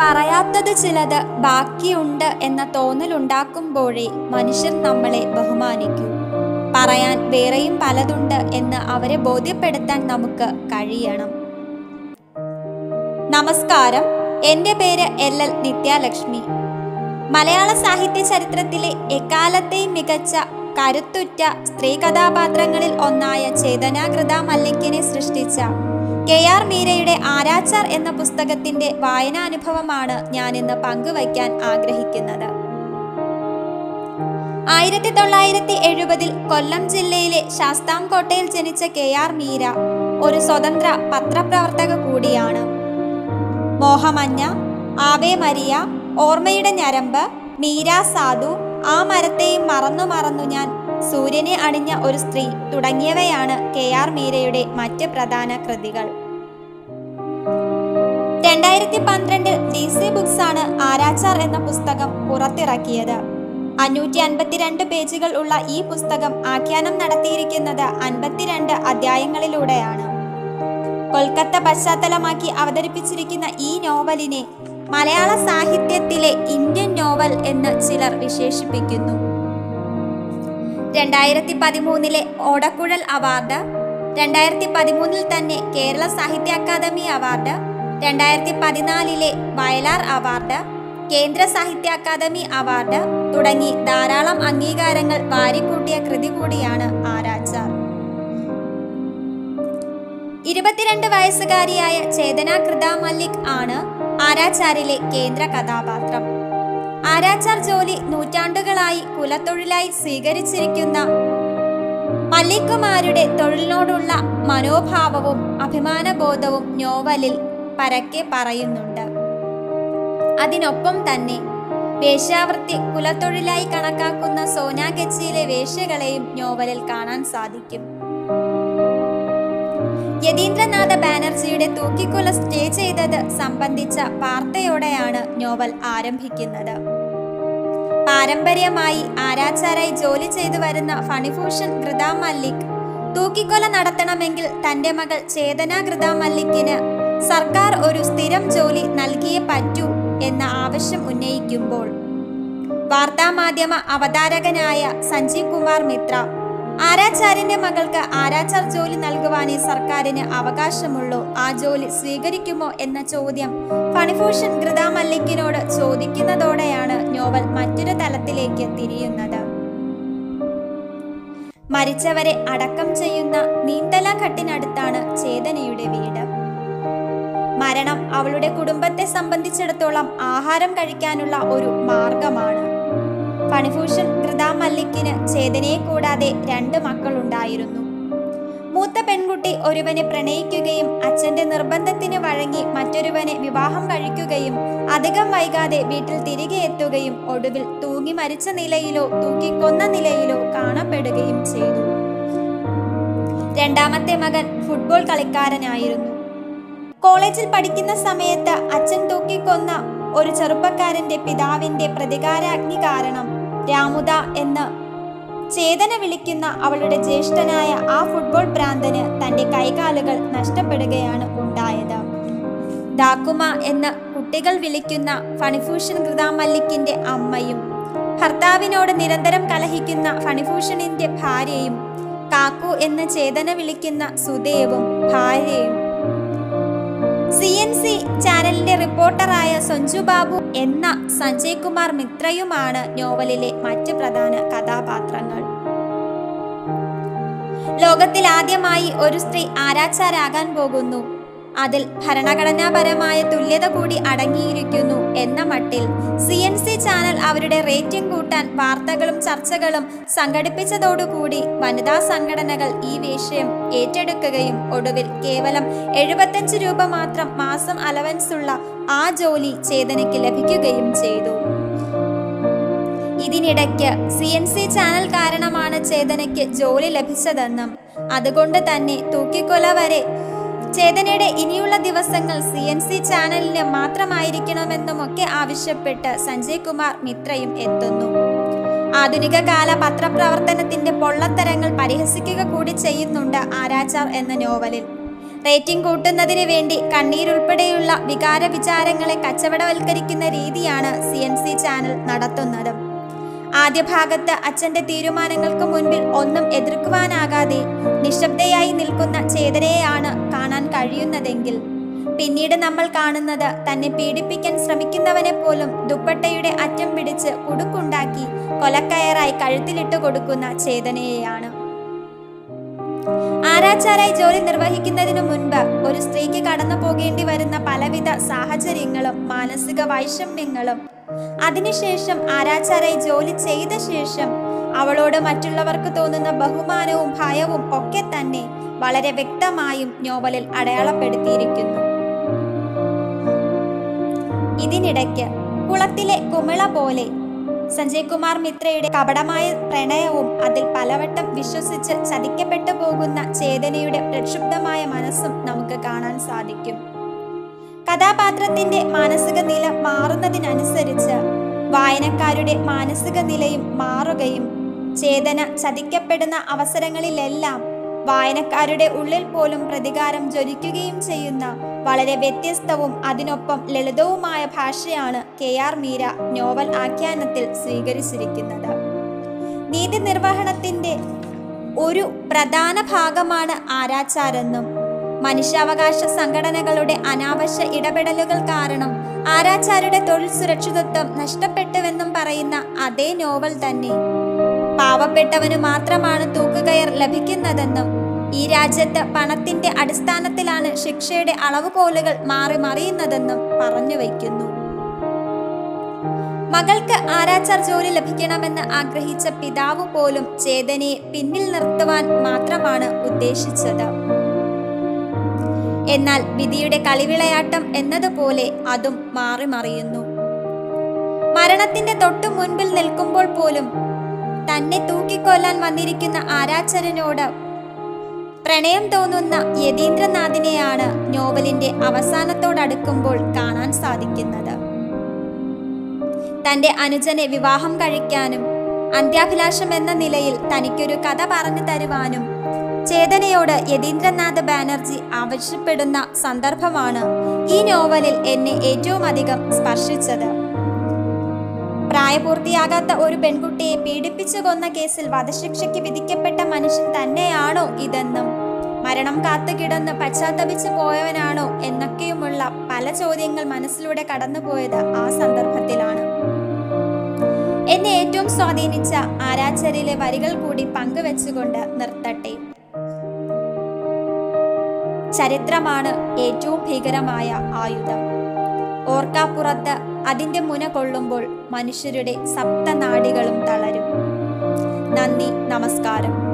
പറയാത്തത് ചിലത് ബാക്കിയുണ്ട് എന്ന തോന്നലുണ്ടാക്കുമ്പോഴേ മനുഷ്യർ നമ്മളെ ബഹുമാനിക്കൂ. പറയാൻ വേറെയും പലതുണ്ട് എന്ന് അവരെ ബോധ്യപ്പെടുത്താൻ നമുക്ക് കഴിയണം. നമസ്കാരം. എന്റെ പേര് എൽ എൽ നിത്യാലക്ഷ്മി. മലയാള സാഹിത്യ ചരിത്രത്തിലെ എക്കാലത്തെയും മികച്ച കരുത്തുറ്റ സ്ത്രീ കഥാപാത്രങ്ങളിൽ ഒന്നായ ചേതനാകൃത മല്ലിക്കിനെ സൃഷ്ടിച്ച കെ ആർ മീരയുടെ ആരാച്ചാർ എന്ന പുസ്തകത്തിന്റെ വായനാനുഭവമാണ് ഇന്ന് പങ്കുവയ്ക്കാൻ ആഗ്രഹിക്കുന്നത്. ആയിരത്തി തൊള്ളായിരത്തി എഴുപതിൽ കൊല്ലം ജില്ലയിലെ ശാസ്താംകോട്ടയിൽ ജനിച്ച കെ ആർ മീര ഒരു സ്വതന്ത്ര പത്രപ്രവർത്തക കൂടിയാണ്. മോഹമഞ്ഞ ആവേ മരിയ ഓർമ്മയുടെ ഞരമ്പ് മീര സാധു ആ മരത്തെയും മറന്നു മറന്നു ഞാൻ സൂര്യനെ അണിഞ്ഞ ഒരു സ്ത്രീ തുടങ്ങിയവയാണ് കെ ആർ മീരയുടെ മറ്റ് പ്രധാന കൃതികൾ. രണ്ടായിരത്തി പന്ത്രണ്ടിൽ ഡി സി ബുക്സ് ആണ് ആരാച്ചാർ എന്ന പുസ്തകം പുറത്തിറക്കിയത്. അഞ്ഞൂറ്റി അൻപത്തിരണ്ട് പേജുകൾ ഉള്ള ഈ പുസ്തകം ആഖ്യാനം നടത്തിയിരിക്കുന്നത് അൻപത്തിരണ്ട് അധ്യായങ്ങളിലൂടെയാണ്. കൊൽക്കത്ത പശ്ചാത്തലമാക്കി അവതരിപ്പിച്ചിരിക്കുന്ന ഈ നോവലിനെ മലയാള സാഹിത്യത്തിലെ ഇന്ത്യൻ നോവൽ എന്ന് ചിലർ വിശേഷിപ്പിക്കുന്നു. രണ്ടായിരത്തി പതിമൂന്നിലെ ഓടക്കുഴൽ അവാർഡ് രണ്ടായിരത്തി പതിമൂന്നിൽ തന്നെ കേരള സാഹിത്യ അക്കാദമി അവാർഡ് രണ്ടായിരത്തി പതിനാലിലെ വയലാർ അവാർഡ് കേന്ദ്ര സാഹിത്യ അക്കാദമി അവാർഡ് തുടങ്ങി ധാരാളം അംഗീകാരങ്ങൾ വാരിക്കൂട്ടിയ കൃതി കൂടിയാണ് ആരാച്ചാർ. ഇരുപത്തിരണ്ട് വയസ്സുകാരിയായ ചേതന കൃത മല്ലിക് ആണ് ആരാച്ചാരിലെ കേന്ദ്ര കഥാപാത്രം. ആരാച്ചാർ ജോലി നൂറ്റാണ്ടുകളായി കുലത്തൊഴിലായി സ്വീകരിച്ചിരിക്കുന്ന മല്ലിക്കുമാരുടെ തൊഴിലിനോടുള്ള മനോഭാവവും അഭിമാനബോധവും നോവലിൽ പരക്കെ പറയുന്നുണ്ട്. അതിനൊപ്പം തന്നെ വേശ്യാവൃത്തി കുലത്തൊഴിലായി കണക്കാക്കുന്ന സോനാഗച്ചിയിലെ വേശ്യകളെയും നോവലിൽ കാണാൻ സാധിക്കും. യതീന്ദ്രനാഥ ബാനർജിയുടെ തൂക്കിക്കൊല സ്റ്റേ ചെയ്തത് സംബന്ധിച്ച വാർത്തയോടെയാണ് നോവൽ ആരംഭിക്കുന്നത്. പാരമ്പര്യമായി ആരാച്ചാരായി ജോലി ചെയ്തു വരുന്ന ഫണിഭൂഷൺ ഘൃത മല്ലിക്. തൂക്കിക്കൊല നടത്തണമെങ്കിൽ തന്റെ മകൾ ചേതന ഘൃത മല്ലിക്കിന് സർക്കാർ ഒരു സ്ഥിരം ജോലി നൽകിയേ പറ്റൂ എന്ന ആവശ്യം ഉന്നയിക്കുമ്പോൾ. വാർത്താമാധ്യമ അവതാരകനായ സഞ്ജീവ് കുമാർ മിത്ര ആരാച്ചാര്യന്റെ മകൾക്ക് ആരാച്ചാർ ജോലി നൽകുവാനേ സർക്കാരിന് അവകാശമുള്ളൂ. ആ ജോലി സ്വീകരിക്കുമോ എന്ന ചോദ്യം ഫണിഭൂഷൺ ഘൃത മല്ലിക്കിനോട് ചോദിക്കുന്നതോടെയാണ് നോവൽ മറ്റൊരു തലത്തിലേക്ക് തിരിയുന്നത്. മരിച്ചവരെ അടക്കം ചെയ്യുന്ന നീന്തല ഘട്ടിനടുത്താണ് ചേതനയുടെ വീട്. മരണം അവളുടെ കുടുംബത്തെ സംബന്ധിച്ചിടത്തോളം ആഹാരം കഴിക്കാനുള്ള ഒരു മാർഗമാണ്. ഫണിഭൂഷൺ ഘൃത മല്ലിക്കിന് ചേതനയെ കൂടാതെ രണ്ട് മക്കളുണ്ടായിരുന്നു. മൂത്ത പെൺകുട്ടി ഒരുവനെ പ്രണയിക്കുകയും അച്ഛന്റെ നിർബന്ധത്തിന് വഴങ്ങി മറ്റൊരുവനെ വിവാഹം കഴിക്കുകയും അധികം വൈകാതെ വീട്ടിൽ തിരികെ എത്തുകയും ഒടുവിൽ തൂങ്ങി മരിച്ച നിലയിലോ തൂക്കിക്കൊന്ന നിലയിലോ കാണപ്പെടുകയും ചെയ്തു. രണ്ടാമത്തെ മകൻ ഫുട്ബോൾ കളിക്കാരനായിരുന്നു. കോളേജിൽ പഠിക്കുന്ന സമയത്ത് അച്ഛൻ തൂക്കിക്കൊന്ന ഒരു ചെറുപ്പക്കാരന്റെ പിതാവിന്റെ പ്രതികാരാഗ്നി കാരണം രാമുദ എന്ന്. ചേതന വിളിക്കുന്ന അവളുടെ ജ്യേഷ്ഠനായ ആ ഫുട്ബോൾ ഭ്രാന്തന് തന്റെ കൈകാലുകൾ നഷ്ടപ്പെടുകയാണ് ഉണ്ടായത്. ദാക്കുമ എന്ന് കുട്ടികൾ വിളിക്കുന്ന ഫണിഭൂഷൺ ഗൃതാ മല്ലിക്കിന്റെ അമ്മയും ഭർത്താവിനോട് നിരന്തരം കലഹിക്കുന്ന ഫണിഭൂഷണിന്റെ ഭാര്യയും കാക്കു എന്ന് ചേതന വിളിക്കുന്ന സുദേവും ഭാര്യയും എൻ സി ചാനലിന്റെ റിപ്പോർട്ടറായ സഞ്ജു ബാബു എന്ന സഞ്ജയ് കുമാർ മിത്രയുമാണ് നോവലിലെ മറ്റ് പ്രധാന കഥാപാത്രങ്ങൾ. ലോകത്തിൽ ആദ്യമായി ഒരു സ്ത്രീ ആരാച്ചാരാകാൻ പോകുന്നു. അതിൽ ഭരണഘടനാപരമായ തുല്യത കൂടി അടങ്ങിയിരിക്കുന്നു എന്ന മട്ടിൽ സി എൻ സി ചാനൽ അവരുടെ റേറ്റിംഗ് കൂട്ടാൻ വാർത്തകളും ചർച്ചകളും സംഘടിപ്പിച്ചതോടുകൂടി വനിതാ സംഘടനകൾ ഈ വിഷയം ഏറ്റെടുക്കുകയും ഒടുവിൽ കേവലം എഴുപത്തഞ്ച് രൂപ മാത്രം മാസം അലവൻസുള്ള ആ ജോലി ചേതനയ്ക്ക് ലഭിക്കുകയും ചെയ്തു. ഇതിനിടയ്ക്ക് സി എൻ സി ചാനൽ കാരണമാണ് ചേതനയ്ക്ക് ജോലി ലഭിച്ചതെന്നും അതുകൊണ്ട് തന്നെ തൂക്കിക്കൊല വരെ ചേതനയുടെ ഇനിയുള്ള ദിവസങ്ങൾ സി എൻ സി ചാനലിന് മാത്രമായിരിക്കണമെന്നുമൊക്കെ ആവശ്യപ്പെട്ട് സഞ്ജയ് കുമാർ മിത്രയും എത്തുന്നു. ആധുനിക കാല പത്രപ്രവർത്തനത്തിന്റെ പൊള്ളത്തരങ്ങൾ പരിഹസിക്കുക കൂടി ചെയ്യുന്നുണ്ട് ആരാച്ചാർ എന്ന നോവലിൽ. റേറ്റിംഗ് കൂട്ടുന്നതിന് വേണ്ടി കണ്ണീരുൾപ്പെടെയുള്ള വികാര വിചാരങ്ങളെ കച്ചവടവൽക്കരിക്കുന്ന രീതിയാണ് സി ചാനൽ നടത്തുന്നത്. ആദ്യ ഭാഗത്ത് അച്ഛന്റെ തീരുമാനങ്ങൾക്ക് മുൻപിൽ ഒന്നും എതിർക്കുവാനാകാതെ നിശബ്ദയായി നിൽക്കുന്ന ചേതനയെയാണ് കാണാൻ കഴിയുന്നതെങ്കിൽ പിന്നീട് നമ്മൾ കാണുന്നത് തന്നെ പീഡിപ്പിക്കാൻ ശ്രമിക്കുന്നവനെ പോലും ദുപ്പട്ടയുടെ അറ്റം പിടിച്ച് കുടുക്കുണ്ടാക്കി കൊലക്കയറായി കഴുത്തിലിട്ട് കൊടുക്കുന്ന ചേതനയെയാണ്. ആരാച്ചാരായി ജോലി നിർവഹിക്കുന്നതിനു മുൻപ് ഒരു സ്ത്രീക്ക് കടന്നു പോകേണ്ടി വരുന്ന പലവിധ സാഹചര്യങ്ങളും മാനസിക വൈഷമ്യങ്ങളും. അതിനുശേഷം ആരാച്ചാരായി ജോലി ചെയ്ത ശേഷം അവളോട് മറ്റുള്ളവർക്ക് തോന്നുന്ന ബഹുമാനവും ഭയവും ഒക്കെ തന്നെ വളരെ വ്യക്തമായും നോവലിൽ അടയാളപ്പെടുത്തിയിരിക്കുന്നു. ഇതിനിടയ്ക്ക് കുളത്തിലെ കുമിള പോലെ സഞ്ജയ് കുമാർ മിത്രയുടെ കപടമായ പ്രണയവും അതിൽ പലവട്ടം വിശ്വസിച്ച് ചതിക്കപ്പെട്ടു പോകുന്ന ചേതനയുടെ പ്രക്ഷുബ്ധമായ മനസ്സും നമുക്ക് കാണാൻ സാധിക്കും. കഥാപാത്രത്തിന്റെ മാനസിക നില മാറുന്നതിനനുസരിച്ച് വായനക്കാരുടെ മാനസിക നിലയും മാറുകയും ചേതന ചതിക്കപ്പെടുന്ന അവസരങ്ങളിലെല്ലാം വായനക്കാരുടെ ഉള്ളിൽ പോലും പ്രതികാരം ജ്വലിക്കുകയും ചെയ്യുന്ന വളരെ വ്യത്യസ്തവും അതിനൊപ്പം ലളിതവുമായ ഭാഷയാണ് കെ ആർ മീര നോവൽ ആഖ്യാനത്തിൽ സ്വീകരിച്ചിരിക്കുന്നത്. നീതി നിർവഹണത്തിന്റെ ഒരു പ്രധാന ഭാഗമാണ് ആരാച്ചാരെന്നും മനുഷ്യാവകാശ സംഘടനകളുടെ അനാവശ്യ ഇടപെടലുകൾ കാരണം ആരാച്ചാരുടെ തൊഴിൽ സുരക്ഷിതത്വം നഷ്ടപ്പെട്ടുവെന്നും പറയുന്ന അതേ നോവൽ തന്നെ. പാവപ്പെട്ടവന് മാത്രമാണ് തൂക്കുകയർ ലഭിക്കുന്നതെന്നും ഈ രാജ്യത്ത് പണത്തിന്റെ അടിസ്ഥാനത്തിലാണ് ശിക്ഷയുടെ അളവുകോലുകൾ മാറി മറിയുന്നതെന്നും പറഞ്ഞു വയ്ക്കുന്നു. മകൾക്ക് ആരാച്ചാർ ജോലി ലഭിക്കണമെന്ന് ആഗ്രഹിച്ച പിതാവ് പോലും ചേതനയെ പിന്നിൽ നിർത്തുവാൻ മാത്രമാണ് ഉദ്ദേശിച്ചത്. എന്നാൽ വിധിയുടെ കളിവിളയാട്ടം എന്നതുപോലെ അതും മാറി മറിയുന്നു. മരണത്തിന്റെ തൊട്ടു മുൻപിൽ നിൽക്കുമ്പോൾ പോലും തന്നെ തൂക്കിക്കൊല്ലാൻ വന്നിരിക്കുന്ന ആരാച്ചരനോട് പ്രണയം തോന്നുന്ന യതീന്ദ്രനാഥിനെയാണ് നോവലിന്റെ അവസാനത്തോടടുക്കുമ്പോൾ കാണാൻ സാധിക്കുന്നത്. തന്റെ അനുജനെ വിവാഹം കഴിക്കാനും അന്ത്യാഭിലാഷം എന്ന നിലയിൽ തനിക്കൊരു കഥ പറഞ്ഞു തരുവാനും ചേതനയോട് യതീന്ദ്രനാഥ് ബാനർജി ആവശ്യപ്പെടുന്ന സന്ദർഭമാണ് ഈ നോവലിൽ എന്നെ ഏറ്റവും അധികം സ്പർശിച്ചത്. പ്രായപൂർത്തിയാകാത്ത ഒരു പെൺകുട്ടിയെ പീഡിപ്പിച്ചു കൊന്ന കേസിൽ വധശിക്ഷയ്ക്ക് വിധിക്കപ്പെട്ട മനുഷ്യൻ തന്നെയാണോ ഇതെന്നും? മരണം കാത്തുകിടന്ന് പശ്ചാത്തപിച്ച് പോയവനാണോ എന്നൊക്കെയുമുള്ള പല ചോദ്യങ്ങൾ മനസ്സിലൂടെ കടന്നുപോയത് ആ സന്ദർഭത്തിലാണ്. എന്നെ ഏറ്റവും സ്വാധീനിച്ച ആരാച്ചരിലെ വരികൾ കൂടി പങ്കുവെച്ചുകൊണ്ട് നിർത്തട്ടെ. ചരിത്രമാണ് ഏറ്റവും ഭീകരമായ ആയുധം. ഓർക്കാപ്പുറത്ത് അതിന്റെ മുന കൊള്ളുമ്പോൾ മനുഷ്യരുടെ സപ്തനാടികളും തളരും. നന്ദി നമസ്കാരം.